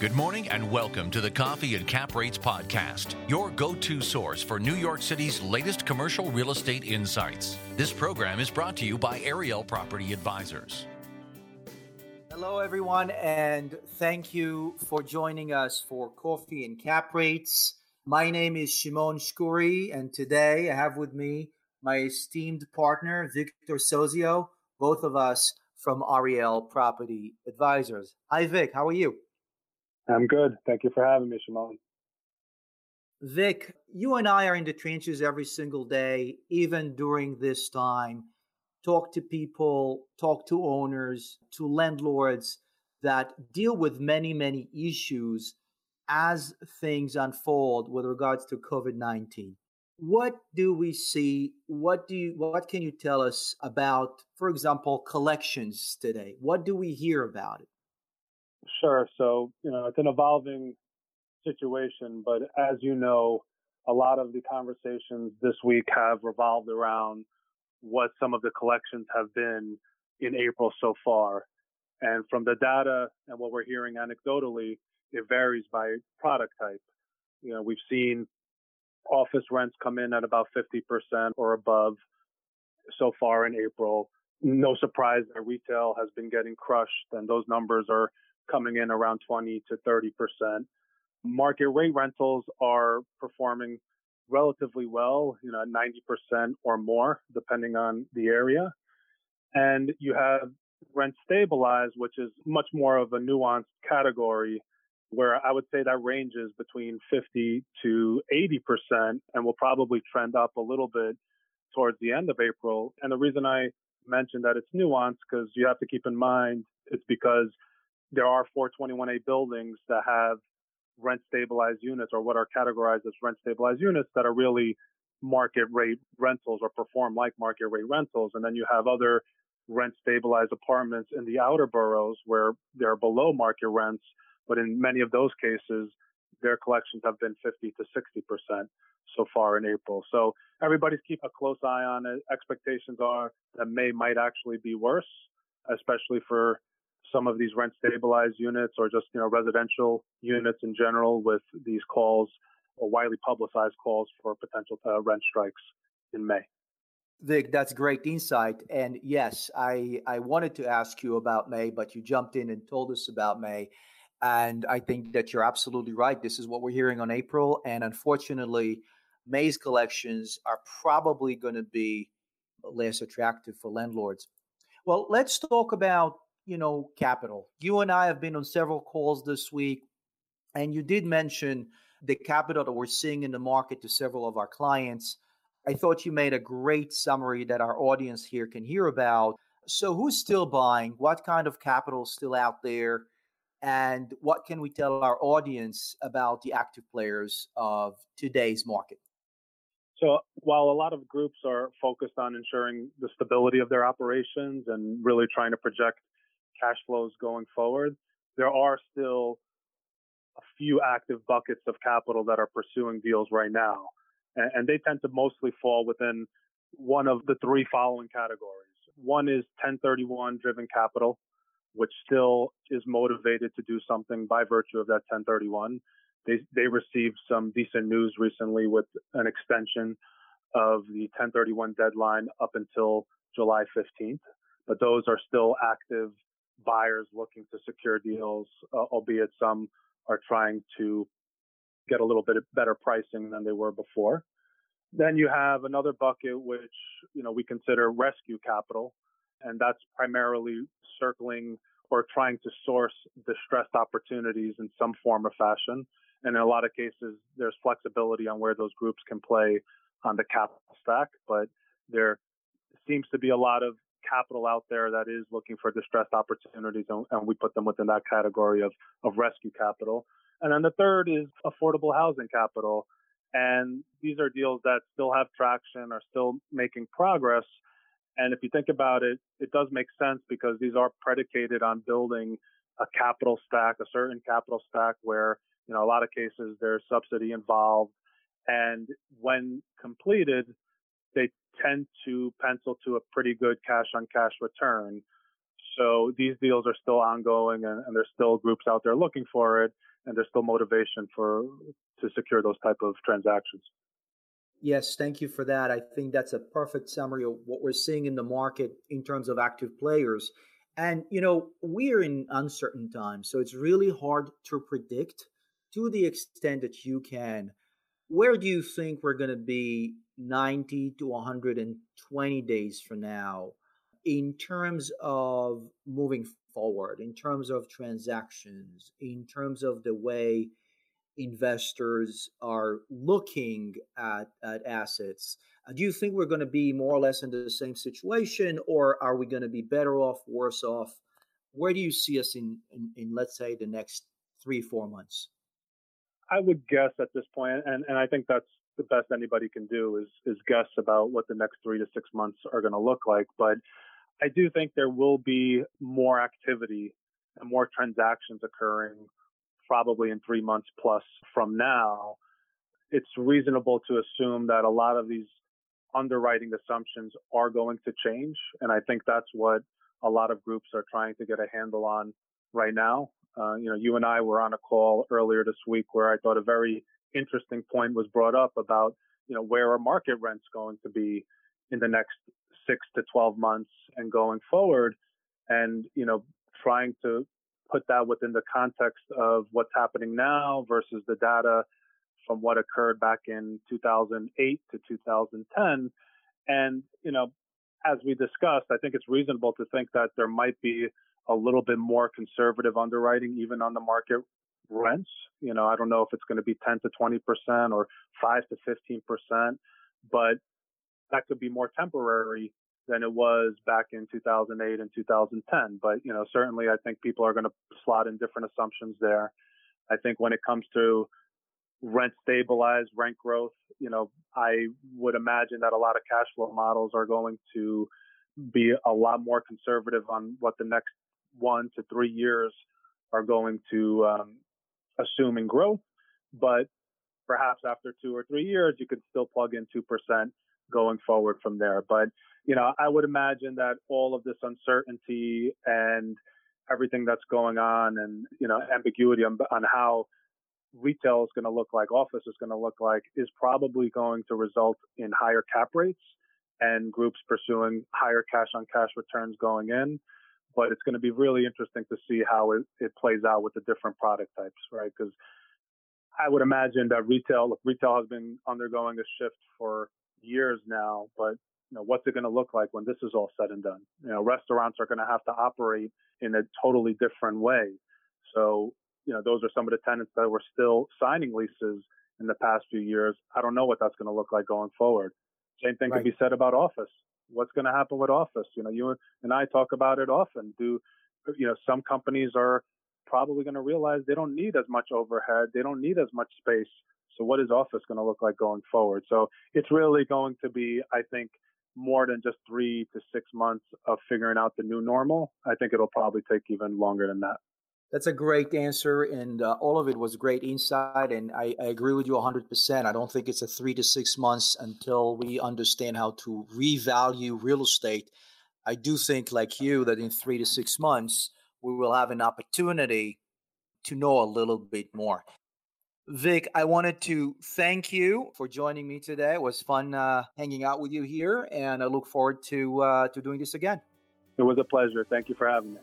Good morning and welcome to the Coffee and Cap Rates podcast, your go to source for New York City's latest commercial real estate insights. This program is brought to you by Ariel Property Advisors. Hello, everyone, and thank you for joining us for Coffee and Cap Rates. My name is Shimon Shkury, and today I have with me my esteemed partner, Victor Sozio, both of us from Ariel Property Advisors. Hi, Vic. How are you? I'm good. Thank you for having me, Shimon. Vic, you and I are in the trenches every single day, even during this time. Talk to people, talk to owners, to landlords that deal with many, many issues as things unfold with regards to COVID 19. What do we see? What do you, what can you tell us about, for example, collections today? What do we hear about it? Sure. So, you know, it's an evolving situation, but as you know, a lot of the conversations this week have revolved around what some of the collections have been in April so far. And from the data and what we're hearing anecdotally, it varies by product type. You know, we've seen office rents come in at about 50% or above so far in April. No surprise that retail has been getting crushed and those numbers are coming in around 20 to 30 percent. Market rate rentals are performing relatively well, you know, 90 percent or more, depending on the area. And you have rent stabilized, which is much more of a nuanced category where I would say that ranges between 50 to 80 percent and will probably trend up a little bit towards the end of April. And the reason I mentioned that it's nuanced because you have to keep in mind it's because there are 421A buildings that have rent stabilized units or what are categorized as rent stabilized units that are really market rate rentals or perform like market rate rentals. And then you have other rent stabilized apartments in the outer boroughs where they're below market rents. But in many of those cases, their collections have been 50 to 60% so far in April. So everybody's keep a close eye on it. Expectations are that May might actually be worse, especially for some of these rent stabilized units or just, you know, residential units in general with these calls or widely publicized calls for potential uh, rent strikes in May. Vic, that's great insight. And yes, I, I wanted to ask you about May, but you jumped in and told us about May. And I think that you're absolutely right. This is what we're hearing on April. And unfortunately, May's collections are probably going to be less attractive for landlords. Well, let's talk about you know, capital. You and I have been on several calls this week, and you did mention the capital that we're seeing in the market to several of our clients. I thought you made a great summary that our audience here can hear about. So, who's still buying? What kind of capital is still out there? And what can we tell our audience about the active players of today's market? So, while a lot of groups are focused on ensuring the stability of their operations and really trying to project cash flows going forward, there are still a few active buckets of capital that are pursuing deals right now. And, and they tend to mostly fall within one of the three following categories. One is 1031 driven capital, which still is motivated to do something by virtue of that 1031. They, they received some decent news recently with an extension of the 1031 deadline up until July 15th, but those are still active buyers looking to secure deals, uh, albeit some are trying to get a little bit better pricing than they were before. Then you have another bucket, which, you know, we consider rescue capital. And that's primarily circling or trying to source distressed opportunities in some form or fashion. And in a lot of cases, there's flexibility on where those groups can play on the capital stack, but there seems to be a lot of capital out there that is looking for distressed opportunities, and, and we put them within that category of, of rescue capital. And then the third is affordable housing capital. And these are deals that still have traction, are still making progress. And if you think about it, it does make sense because these are predicated on building a capital stack, a certain capital stack where, you know, a lot of cases there's subsidy involved. And when completed, they tend to pencil to a pretty good cash on cash return. So these deals are still ongoing, and, and there's still groups out there looking for it, and there's still motivation for to secure those type of transactions. Yes, thank you for that. I think that's a perfect summary of what we're seeing in the market in terms of active players. And, you know, we're in uncertain times, so it's really hard to predict to the extent that you can. Where do you think we're going to be 90 to 120 days from now in terms of moving forward, in terms of transactions, in terms of the way investors are looking at, at assets. Uh, do you think we're going to be more or less in the same situation, or are we going to be better off, worse off? Where do you see us in, in, in let's say, the next three, four months? I would guess at this point, and, and I think that's the best anybody can do is is guess about what the next three to six months are going to look like. But I do think there will be more activity and more transactions occurring probably in three months plus from now, it's reasonable to assume that a lot of these underwriting assumptions are going to change. And I think that's what a lot of groups are trying to get a handle on right now. Uh, you know, you and I were on a call earlier this week where I thought a very interesting point was brought up about, you know, where are market rents going to be in the next six to 12 months and going forward. And, you know, trying to put that within the context of what's happening now versus the data from what occurred back in 2008 to 2010. And, you know, as we discussed, I think it's reasonable to think that there might be a little bit more conservative underwriting even on the market rents. You know, I don't know if it's going to be 10 to 20% or 5 to 15%, but that could be more temporary than it was back in 2008 and 2010. But, you know, certainly I think people are going to slot in different assumptions there. I think when it comes to rent stabilized, rent growth, you know, I would imagine that a lot of cash flow models are going to be a lot more conservative on what the next one to three years are going to um, assume in growth. But perhaps after two or three years, you could still plug in 2% going forward from there. But you know, I would imagine that all of this uncertainty and everything that's going on and, you know, ambiguity on, on how retail is going to look like, office is going to look like, is probably going to result in higher cap rates and groups pursuing higher cash on cash returns going in. But it's going to be really interesting to see how it, it plays out with the different product types, right? Because I would imagine that retail, look, retail has been undergoing a shift for years now, but you know, what's it going to look like when this is all said and done? You know, restaurants are going to have to operate in a totally different way. So, you know, those are some of the tenants that were still signing leases in the past few years. I don't know what that's going to look like going forward. Same thing right. can be said about office. What's going to happen with office? You know, you and I talk about it often. Do, you know, some companies are probably going to realize they don't need as much overhead. They don't need as much space. So what is office going to look like going forward? So it's really going to be, I think, more than just three to six months of figuring out the new normal. I think it'll probably take even longer than that. That's a great answer, and uh, all of it was great insight. And I, I, agree with you 100%. I don't think it's a three to six months until we understand how to revalue real estate. I do think, like you, that in three to six months, we will have an opportunity to know a little bit more. Vic, I wanted to thank you for joining me today. It was fun uh, hanging out with you here, and I look forward to uh, to doing this again. It was a pleasure. Thank you for having me.